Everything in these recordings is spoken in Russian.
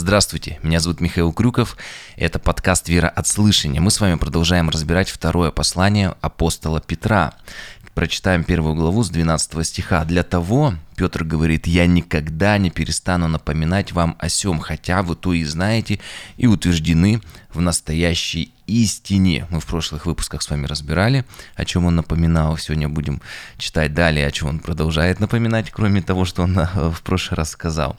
Здравствуйте, меня зовут Михаил Крюков, это подкаст «Вера от слышания». Мы с вами продолжаем разбирать второе послание апостола Петра. Прочитаем первую главу с 12 стиха. «Для того, Петр говорит, я никогда не перестану напоминать вам о сем, хотя вы то и знаете и утверждены в настоящей истине. Мы в прошлых выпусках с вами разбирали, о чем он напоминал. Сегодня будем читать далее, о чем он продолжает напоминать, кроме того, что он э, в прошлый раз сказал.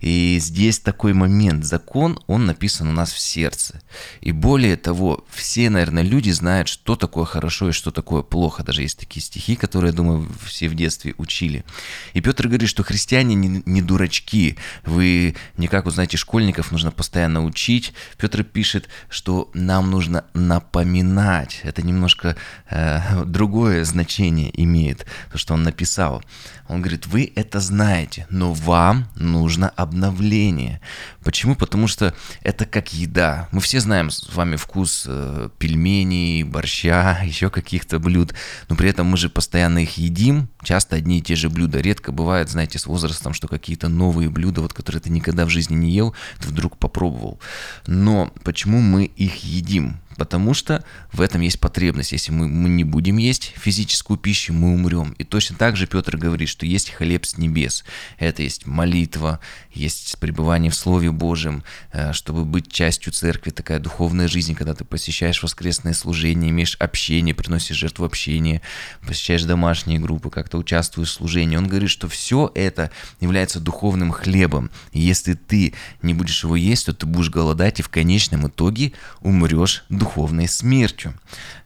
И здесь такой момент. Закон, он написан у нас в сердце. И более того, все, наверное, люди знают, что такое хорошо и что такое плохо. Даже есть такие стихи, которые, я думаю, все в детстве учили. И Петр говорит, что христиане не, не дурачки. Вы не как, вы знаете, школьников нужно постоянно учить. Петр пишет, что нам нужно напоминать. Это немножко э, другое значение имеет, то, что он написал. Он говорит, вы это знаете, но вам нужно обновление. Почему? Потому что это как еда. Мы все знаем с вами вкус э, пельменей, борща, еще каких-то блюд, но при этом мы же постоянно их едим, часто одни и те же блюда. Редко бывает, знаете, с возрастом, что какие-то новые блюда, вот, которые ты никогда в жизни не ел, ты вдруг попробовал. Но почему мы их едим? Потому что в этом есть потребность. Если мы, мы не будем есть физическую пищу, мы умрем. И точно так же Петр говорит, что есть хлеб с небес. Это есть молитва, есть пребывание в Слове Божьем, э, чтобы быть частью церкви, такая духовная жизнь, когда ты посещаешь воскресное служение, имеешь общение, приносишь жертву общения, посещаешь домашние группы, как-то участвуешь в служении. Он говорит, что все это является духовным хлебом. И если ты не будешь его есть, то ты будешь голодать и в конечном итоге умрешь духовной смертью.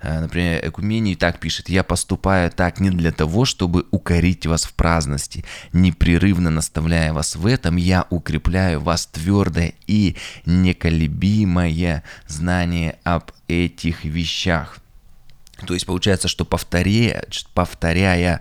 Э, например, Экумений так пишет, «Я поступаю так не для того, чтобы укорить вас в праздности. Непрерывно наставляя вас в этом, я укрепляю вас твердое и неколебимое знание об этих вещах». То есть получается, что повторяя, повторяя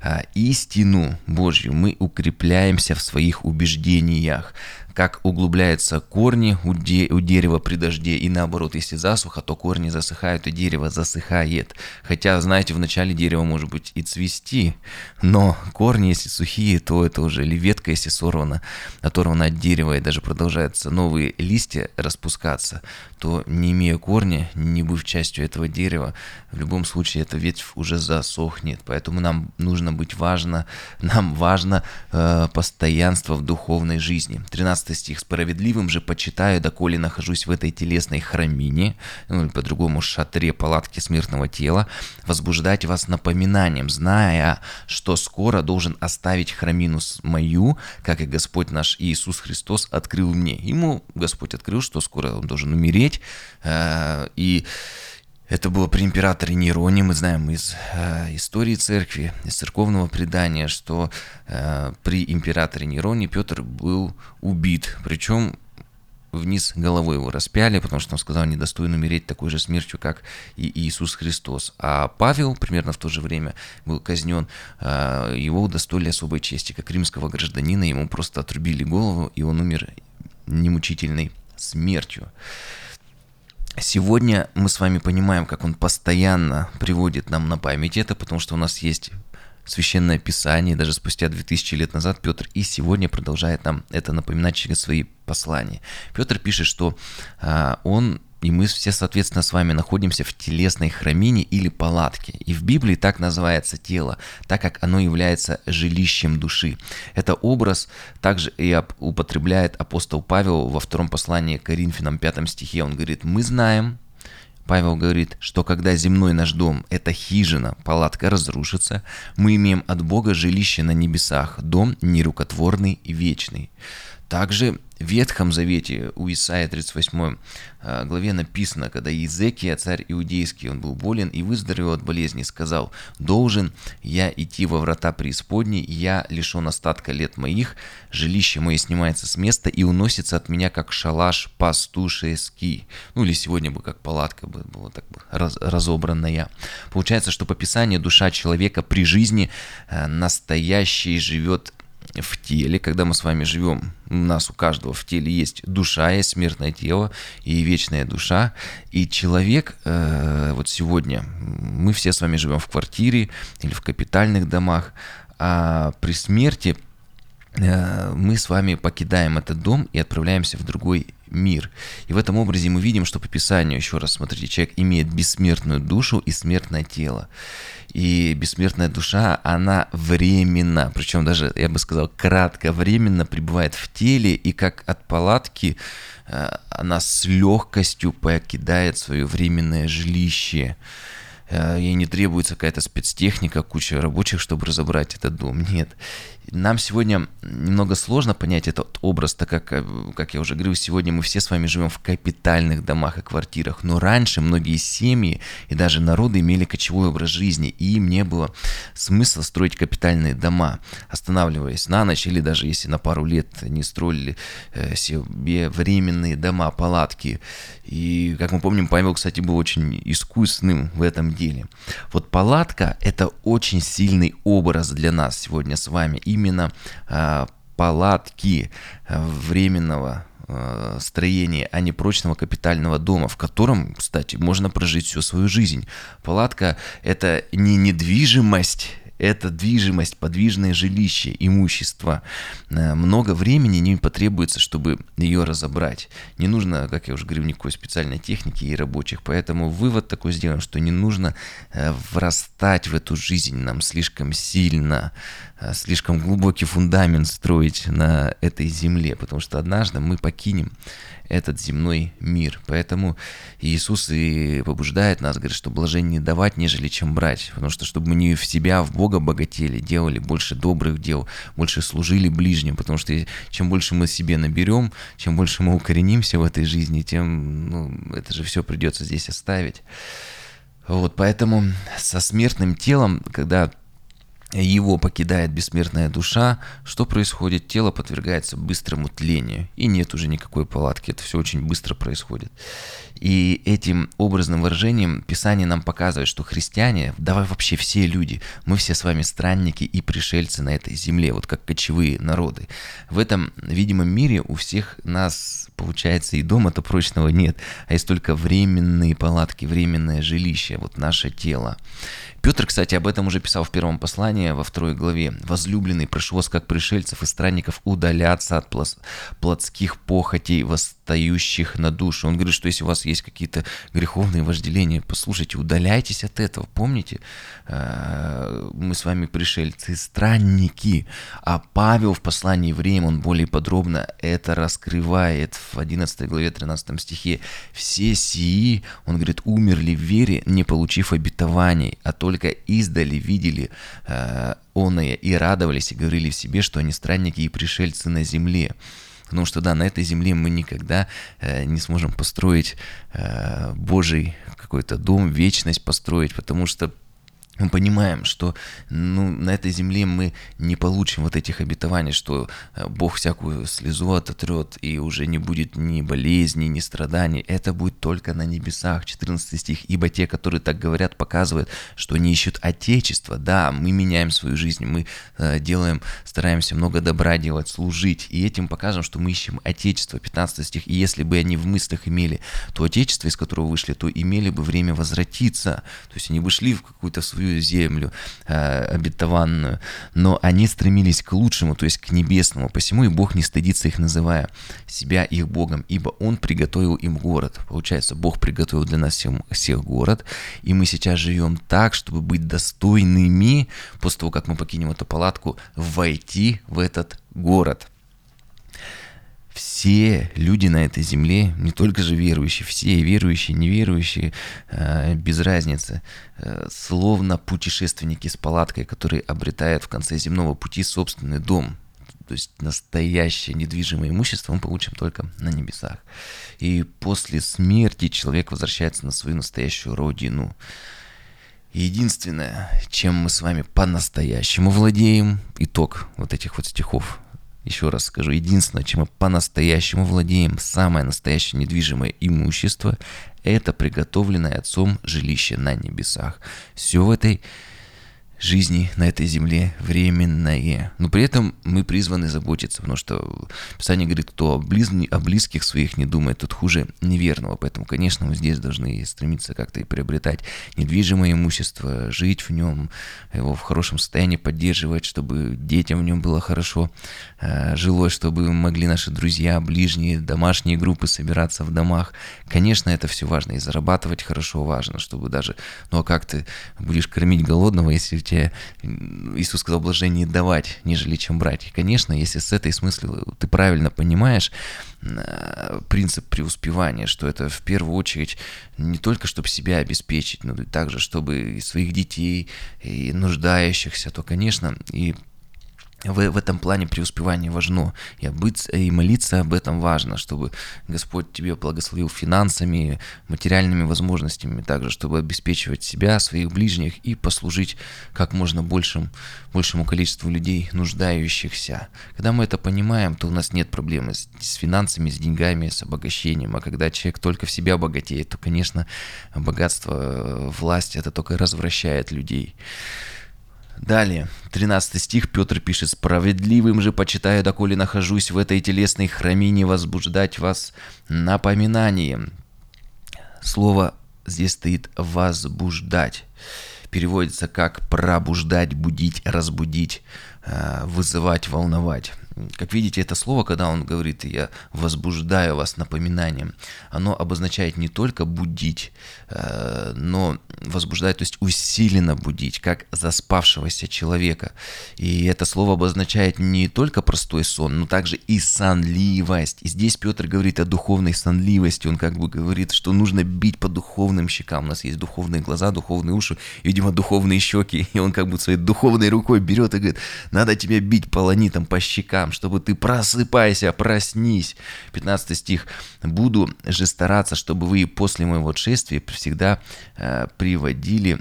а, истину Божью, мы укрепляемся в своих убеждениях как углубляются корни у, де, у дерева при дожде, и наоборот, если засуха, то корни засыхают, и дерево засыхает. Хотя, знаете, в начале дерево может быть и цвести, но корни, если сухие, то это уже, или ветка, если сорвана, оторвана от дерева, и даже продолжаются новые листья распускаться, то не имея корня, не быв частью этого дерева, в любом случае эта ветвь уже засохнет. Поэтому нам нужно быть важно, нам важно э, постоянство в духовной жизни. 13 15 стих. «Справедливым же почитаю, доколе нахожусь в этой телесной храмине, ну, по-другому шатре палатки смертного тела, возбуждать вас напоминанием, зная, что скоро должен оставить храмину мою, как и Господь наш Иисус Христос открыл мне». Ему Господь открыл, что скоро он должен умереть, э, и это было при императоре Нероне. Мы знаем из э, истории церкви, из церковного предания, что э, при императоре Нероне Петр был убит. Причем вниз головой его распяли, потому что он сказал, недостоин умереть такой же смертью, как и Иисус Христос. А Павел примерно в то же время был казнен, э, его удостоили особой чести, как римского гражданина, ему просто отрубили голову, и он умер немучительной смертью. Сегодня мы с вами понимаем, как он постоянно приводит нам на память это, потому что у нас есть священное писание, даже спустя 2000 лет назад Петр и сегодня продолжает нам это напоминать через свои послания. Петр пишет, что а, он и мы все, соответственно, с вами находимся в телесной храмине или палатке. И в Библии так называется тело, так как оно является жилищем души. Это образ также и употребляет апостол Павел во втором послании к Коринфянам 5 стихе. Он говорит, мы знаем, Павел говорит, что когда земной наш дом, эта хижина, палатка разрушится, мы имеем от Бога жилище на небесах, дом нерукотворный и вечный. Также в Ветхом Завете у Исаия 38 э, главе написано, когда Иезекия, царь иудейский, он был болен и выздоровел от болезни, сказал, «Должен я идти во врата преисподней, я лишен остатка лет моих, жилище мое снимается с места и уносится от меня, как шалаш пастушеский». Ну или сегодня бы как палатка бы была так бы раз, разобранная. Получается, что по Писанию душа человека при жизни э, настоящей живет в теле, когда мы с вами живем, у нас у каждого в теле есть душа, есть смертное тело и вечная душа. И человек, э, вот сегодня мы все с вами живем в квартире или в капитальных домах, а при смерти мы с вами покидаем этот дом и отправляемся в другой мир. И в этом образе мы видим, что по Писанию, еще раз смотрите, человек имеет бессмертную душу и смертное тело. И бессмертная душа, она временно, причем даже, я бы сказал, кратковременно пребывает в теле, и как от палатки э, она с легкостью покидает свое временное жилище. Э, ей не требуется какая-то спецтехника, куча рабочих, чтобы разобрать этот дом. Нет. Нам сегодня немного сложно понять этот образ, так как, э, как я уже говорил, сегодня мы все с вами живем в капитальных домах и квартирах, но раньше многие семьи и даже народы имели кочевой образ жизни, и им не было смысла строить капитальные дома, останавливаясь на ночь или даже если на пару лет не строили э, себе временные дома, палатки. И, как мы помним, Павел, кстати, был очень искусным в этом деле. Вот палатка – это очень сильный образ для нас сегодня с вами – именно а, палатки а, временного а, строения, а не прочного капитального дома, в котором, кстати, можно прожить всю свою жизнь. Палатка – это не недвижимость, это движимость, подвижное жилище, имущество. Э, много времени не потребуется, чтобы ее разобрать. Не нужно, как я уже говорил, никакой специальной техники и рабочих. Поэтому вывод такой сделан, что не нужно э, врастать в эту жизнь нам слишком сильно, э, слишком глубокий фундамент строить на этой земле, потому что однажды мы покинем этот земной мир. Поэтому Иисус и побуждает нас, говорит, что блажение не давать, нежели чем брать. Потому что чтобы мы не в себя, в Бога богатели, делали больше добрых дел, больше служили ближним. Потому что чем больше мы себе наберем, чем больше мы укоренимся в этой жизни, тем ну, это же все придется здесь оставить. Вот, поэтому со смертным телом, когда его покидает бессмертная душа, что происходит? Тело подвергается быстрому тлению, и нет уже никакой палатки, это все очень быстро происходит. И этим образным выражением Писание нам показывает, что христиане, давай вообще все люди, мы все с вами странники и пришельцы на этой земле, вот как кочевые народы. В этом видимом мире у всех нас, получается, и дома-то прочного нет, а есть только временные палатки, временное жилище, вот наше тело. Петр, кстати, об этом уже писал в первом послании, во второй главе. «Возлюбленный, прошу вас, как пришельцев и странников, удаляться от плотских похотей, восстающих на душу». Он говорит, что если у вас есть какие-то греховные вожделения, послушайте, удаляйтесь от этого. Помните, э, мы с вами пришельцы, странники. А Павел в послании евреям, он более подробно это раскрывает в 11 главе 13 стихе. «Все сии, он говорит, умерли в вере, не получив обетований, а только издали видели э, оное и радовались и говорили в себе, что они странники и пришельцы на земле. Потому что, да, на этой земле мы никогда э, не сможем построить э, Божий какой-то дом, вечность построить, потому что мы понимаем, что ну, на этой земле мы не получим вот этих обетований, что э, Бог всякую слезу ототрет, и уже не будет ни болезни, ни страданий. Это будет только на небесах. 14 стих. «Ибо те, которые так говорят, показывают, что они ищут Отечество». Да, мы меняем свою жизнь, мы э, делаем, стараемся много добра делать, служить, и этим покажем, что мы ищем Отечество. 15 стих. «И если бы они в мыслях имели то Отечество, из которого вышли, то имели бы время возвратиться». То есть они бы шли в какую-то свою свою землю э, обетованную, но они стремились к лучшему, то есть к небесному, посему и Бог не стыдится их, называя себя их Богом, ибо Он приготовил им город. Получается, Бог приготовил для нас всем, всех город, и мы сейчас живем так, чтобы быть достойными, после того, как мы покинем эту палатку, войти в этот город – все люди на этой земле, не только же верующие, все верующие, неверующие, э, без разницы, э, словно путешественники с палаткой, которые обретают в конце земного пути собственный дом. То есть настоящее недвижимое имущество мы получим только на небесах. И после смерти человек возвращается на свою настоящую родину. Единственное, чем мы с вами по-настоящему владеем, итог вот этих вот стихов еще раз скажу, единственное, чем мы по-настоящему владеем, самое настоящее недвижимое имущество, это приготовленное Отцом жилище на небесах. Все в этой жизни на этой земле временное. Но при этом мы призваны заботиться, потому что Писание говорит, кто о, близ... о близких своих не думает, тот хуже неверного. Поэтому, конечно, мы здесь должны стремиться как-то и приобретать недвижимое имущество, жить в нем, его в хорошем состоянии поддерживать, чтобы детям в нем было хорошо э, жилось, чтобы могли наши друзья, ближние, домашние группы собираться в домах. Конечно, это все важно, и зарабатывать хорошо важно, чтобы даже, ну а как ты будешь кормить голодного, если у тебя, Иисус сказал, блажение давать, нежели чем брать. И, конечно, если с этой смысле ты правильно понимаешь, э, принцип преуспевания, что это в первую очередь не только чтобы себя обеспечить, но и также чтобы и своих детей, и нуждающихся, то, конечно, и в, в этом плане преуспевание важно. И, быть, и молиться об этом важно, чтобы Господь тебе благословил финансами, материальными возможностями, также, чтобы обеспечивать себя, своих ближних и послужить как можно большим, большему количеству людей, нуждающихся. Когда мы это понимаем, то у нас нет проблемы с, с финансами, с деньгами, с обогащением. А когда человек только в себя богатеет, то, конечно, богатство, власть это только развращает людей. Далее, 13 стих, Петр пишет, «Справедливым же почитаю, доколе нахожусь в этой телесной храмине, возбуждать вас напоминанием». Слово здесь стоит «возбуждать». Переводится как «пробуждать», «будить», «разбудить», «вызывать», «волновать». Как видите, это слово, когда он говорит «я возбуждаю вас напоминанием», оно обозначает не только будить, э, но возбуждать, то есть усиленно будить, как заспавшегося человека. И это слово обозначает не только простой сон, но также и сонливость. И здесь Петр говорит о духовной сонливости. Он как бы говорит, что нужно бить по духовным щекам. У нас есть духовные глаза, духовные уши, видимо, духовные щеки. И он как бы своей духовной рукой берет и говорит, надо тебе бить полонитом по щекам чтобы ты просыпайся, проснись. 15 стих. «Буду же стараться, чтобы вы после моего отшествия всегда э, приводили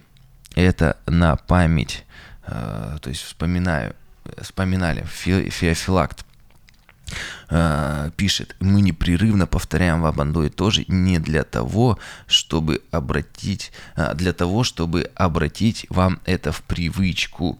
это на память». Э, то есть вспоминаю, вспоминали. Фе, Феофилакт э, пишет, мы непрерывно повторяем вам одно и то же не для того, чтобы обратить, а для того, чтобы обратить вам это в привычку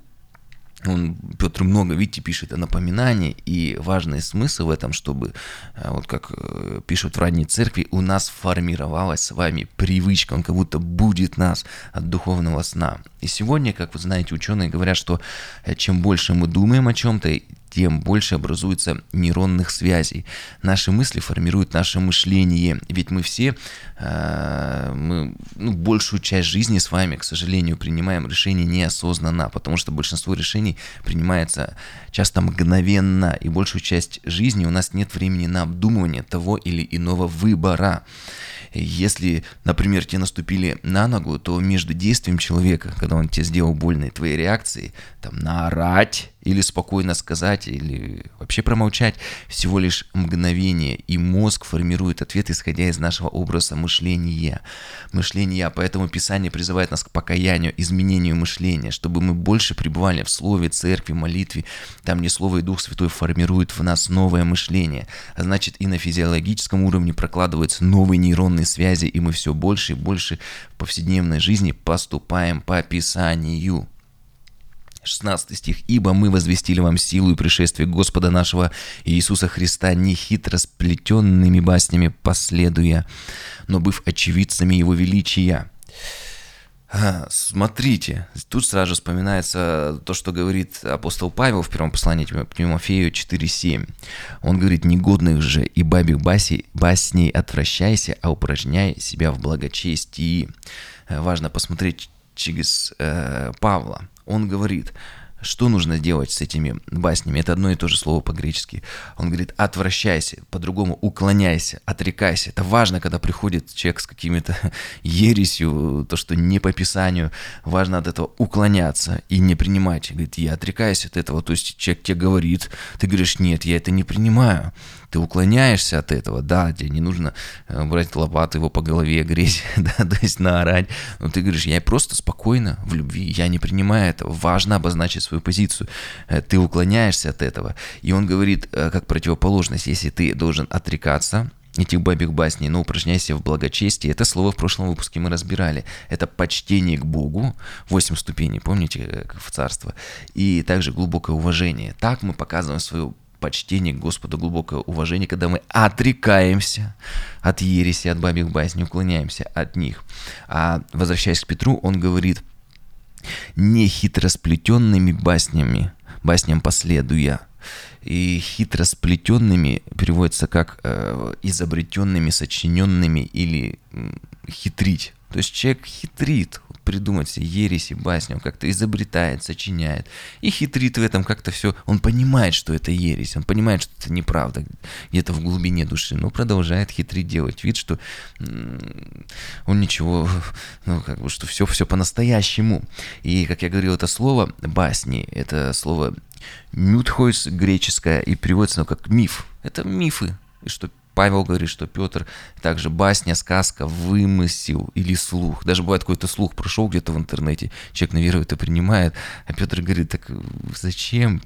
он, Петр много, видите, пишет о напоминании, и важный смысл в этом, чтобы, э, вот как э, пишут в ранней церкви, у нас формировалась с вами привычка, он как будто будет нас от духовного сна. И сегодня, как вы знаете, ученые говорят, что э, чем больше мы думаем о чем-то, тем больше образуется нейронных связей. Наши мысли формируют наше мышление. Ведь мы все, э, мы ну, большую часть жизни с вами, к сожалению, принимаем решения неосознанно, потому что большинство решений принимается часто мгновенно, и большую часть жизни у нас нет времени на обдумывание того или иного выбора. Если, например, тебе наступили на ногу, то между действием человека, когда он тебе сделал больно, и твоей реакцией, там, наорать, или спокойно сказать, или вообще промолчать, всего лишь мгновение, и мозг формирует ответ, исходя из нашего образа мышления. Мышления, поэтому Писание призывает нас к покаянию, изменению мышления, чтобы мы больше пребывали в Слове, Церкви, молитве, там, где Слово и Дух Святой формируют в нас новое мышление. А значит, и на физиологическом уровне прокладываются новые нейронные связи, и мы все больше и больше в повседневной жизни поступаем по Писанию. 16 стих. «Ибо мы возвестили вам силу и пришествие Господа нашего Иисуса Христа не хитро сплетенными баснями последуя, но быв очевидцами Его величия». Смотрите, тут сразу вспоминается то, что говорит апостол Павел в первом послании к Тимофею 4.7. Он говорит, негодных же и бабих басей, басней отвращайся, а упражняй себя в благочестии. Важно посмотреть через э, Павла он говорит, что нужно делать с этими баснями? Это одно и то же слово по-гречески. Он говорит, отвращайся, по-другому уклоняйся, отрекайся. Это важно, когда приходит человек с какими-то ересью, то, что не по Писанию. Важно от этого уклоняться и не принимать. Говорит, я отрекаюсь от этого. То есть человек тебе говорит, ты говоришь, нет, я это не принимаю ты уклоняешься от этого, да, тебе не нужно э, брать лопату его по голове греть, да, то есть наорать, но ты говоришь, я просто спокойно, в любви, я не принимаю этого, важно обозначить свою позицию, э, ты уклоняешься от этого, и он говорит, э, как противоположность, если ты должен отрекаться, этих бабьих басней, но упражняйся в благочестии. Это слово в прошлом выпуске мы разбирали. Это почтение к Богу, восемь ступеней, помните, как в царство, и также глубокое уважение. Так мы показываем свое почтение к Господу, глубокое уважение, когда мы отрекаемся от ереси, от бабьих басней, уклоняемся от них. А возвращаясь к Петру, он говорит, не хитросплетенными баснями, басням последуя, и хитро сплетенными переводится как э, изобретенными, сочиненными или хитрить. То есть человек хитрит, придумать себе ереси, басни, он как-то изобретает, сочиняет. И хитрит в этом как-то все. Он понимает, что это ересь, он понимает, что это неправда где-то в глубине души, но продолжает хитрить, делать вид, что он ничего, ну, как бы, что все, все по-настоящему. И, как я говорил, это слово басни, это слово мютхойс греческое, и переводится оно как миф. Это мифы, что Павел говорит, что Петр также басня, сказка, вымысел или слух. Даже бывает какой-то слух прошел где-то в интернете, человек на веру это принимает, а Петр говорит, так зачем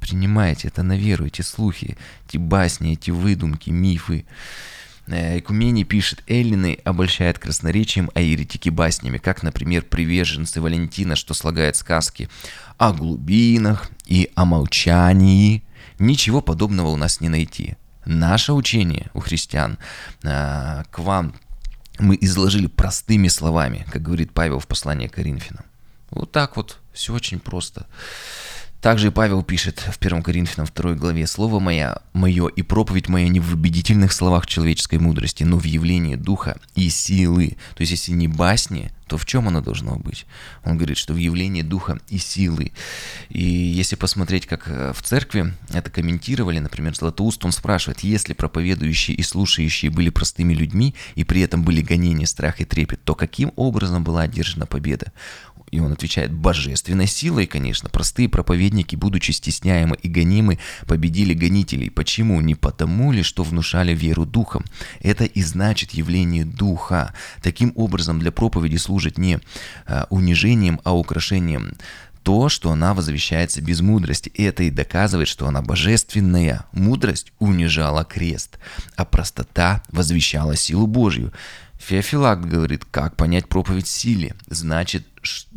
принимаете это на веру, эти слухи, эти басни, эти выдумки, мифы. Экумений пишет, эллины обольщают красноречием, а еретики баснями, как, например, приверженцы Валентина, что слагает сказки о глубинах и о молчании. Ничего подобного у нас не найти наше учение у христиан э, к вам мы изложили простыми словами, как говорит Павел в послании к Коринфянам. Вот так вот, все очень просто. Также и Павел пишет в 1 Коринфянам 2 главе «Слово мое, мое и проповедь моя не в убедительных словах человеческой мудрости, но в явлении духа и силы». То есть, если не басни, то в чем оно должно быть? Он говорит, что в явлении духа и силы. И если посмотреть, как э, в церкви это комментировали, например, Златоуст, он спрашивает, если проповедующие и слушающие были простыми людьми, и при этом были гонения, страх и трепет, то каким образом была одержана победа? И он отвечает, божественной силой, конечно. Простые проповедники, будучи стесняемы и гонимы, победили гонителей. Почему? Не потому ли, что внушали веру духом. Это и значит явление духа. Таким образом, для проповеди служит не а, унижением, а украшением то, что она возвещается без мудрости. Это и доказывает, что она божественная. Мудрость унижала крест, а простота возвещала силу Божью. Феофилакт говорит, как понять проповедь силе? Значит,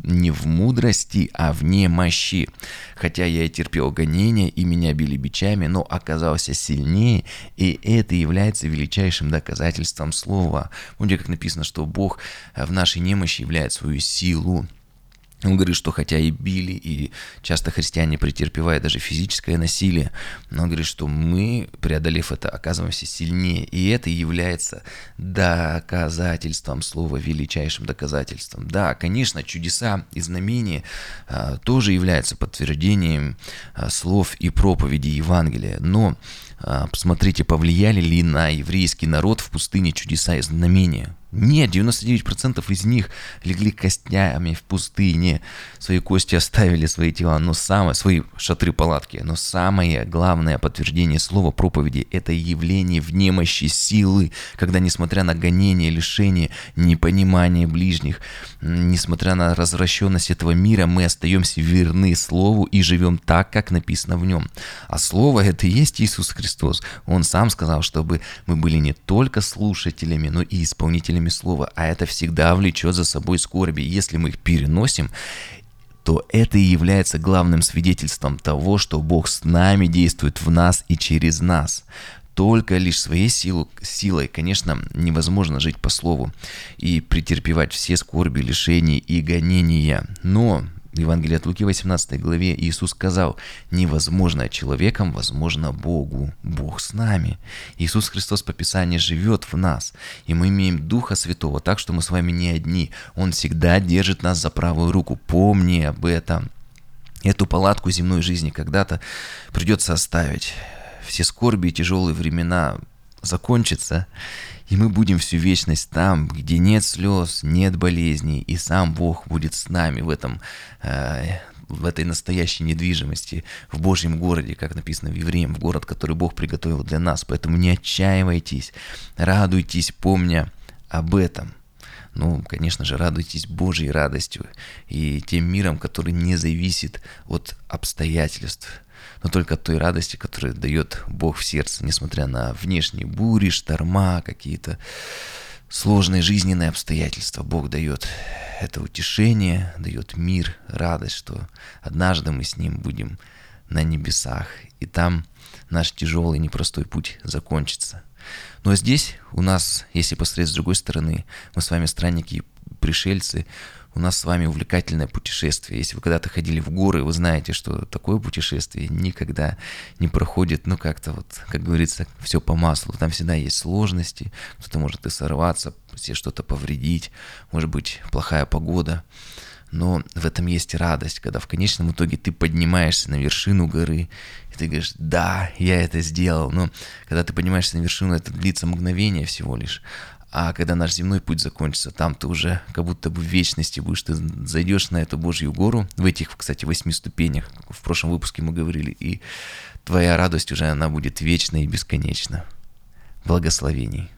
не в мудрости, а в немощи. Хотя я и терпел гонения, и меня били бичами, но оказался сильнее, и это является величайшим доказательством слова. Помните, как написано, что Бог в нашей немощи являет свою силу. Он говорит, что хотя и били, и часто христиане претерпевают даже физическое насилие, но он говорит, что мы, преодолев это, оказываемся сильнее. И это является доказательством слова, величайшим доказательством. Да, конечно, чудеса и знамения а, тоже являются подтверждением а, слов и проповеди Евангелия, но а, посмотрите, повлияли ли на еврейский народ в пустыне чудеса и знамения. Нет, 99% из них легли костями в пустыне, свои кости оставили свои тела, но самое, свои шатры палатки, но самое главное подтверждение слова проповеди – это явление в немощи силы, когда, несмотря на гонение, лишение, непонимание ближних, несмотря на развращенность этого мира, мы остаемся верны Слову и живем так, как написано в нем. А Слово – это и есть Иисус Христос. Он сам сказал, чтобы мы были не только слушателями, но и исполнителями сами слова, а это всегда влечет за собой скорби. Если мы их переносим, то это и является главным свидетельством того, что Бог с нами действует в нас и через нас. Только лишь своей силу, силой, конечно, невозможно жить по слову и претерпевать все скорби, лишения и гонения. Но в Евангелии от Луки 18 главе Иисус сказал, невозможное человеком возможно Богу, Бог с нами. Иисус Христос по Писанию живет в нас, и мы имеем Духа Святого, так что мы с вами не одни. Он всегда держит нас за правую руку, помни об этом. Эту палатку земной жизни когда-то придется оставить. Все скорби и тяжелые времена закончатся, и мы будем всю вечность там, где нет слез, нет болезней, и сам Бог будет с нами в этом э, в этой настоящей недвижимости, в Божьем городе, как написано в Евреям, в город, который Бог приготовил для нас. Поэтому не отчаивайтесь, радуйтесь, помня об этом. Ну, конечно же, радуйтесь Божьей радостью и тем миром, который не зависит от обстоятельств – но только той радости, которую дает Бог в сердце, несмотря на внешние бури, шторма, какие-то сложные жизненные обстоятельства. Бог дает это утешение, дает мир, радость, что однажды мы с Ним будем на небесах, и там наш тяжелый непростой путь закончится. Но здесь у нас, если посмотреть с другой стороны, мы с вами странники и пришельцы, у нас с вами увлекательное путешествие. Если вы когда-то ходили в горы, вы знаете, что такое путешествие никогда не проходит, ну как-то вот, как говорится, все по маслу. Там всегда есть сложности, кто-то может и сорваться, себе что-то повредить, может быть плохая погода. Но в этом есть радость, когда в конечном итоге ты поднимаешься на вершину горы, и ты говоришь, да, я это сделал. Но когда ты поднимаешься на вершину, это длится мгновение всего лишь. А когда наш земной путь закончится, там ты уже как будто бы в вечности будешь, ты зайдешь на эту Божью гору, в этих, кстати, восьми ступенях, в прошлом выпуске мы говорили, и твоя радость уже, она будет вечна и бесконечна. Благословений.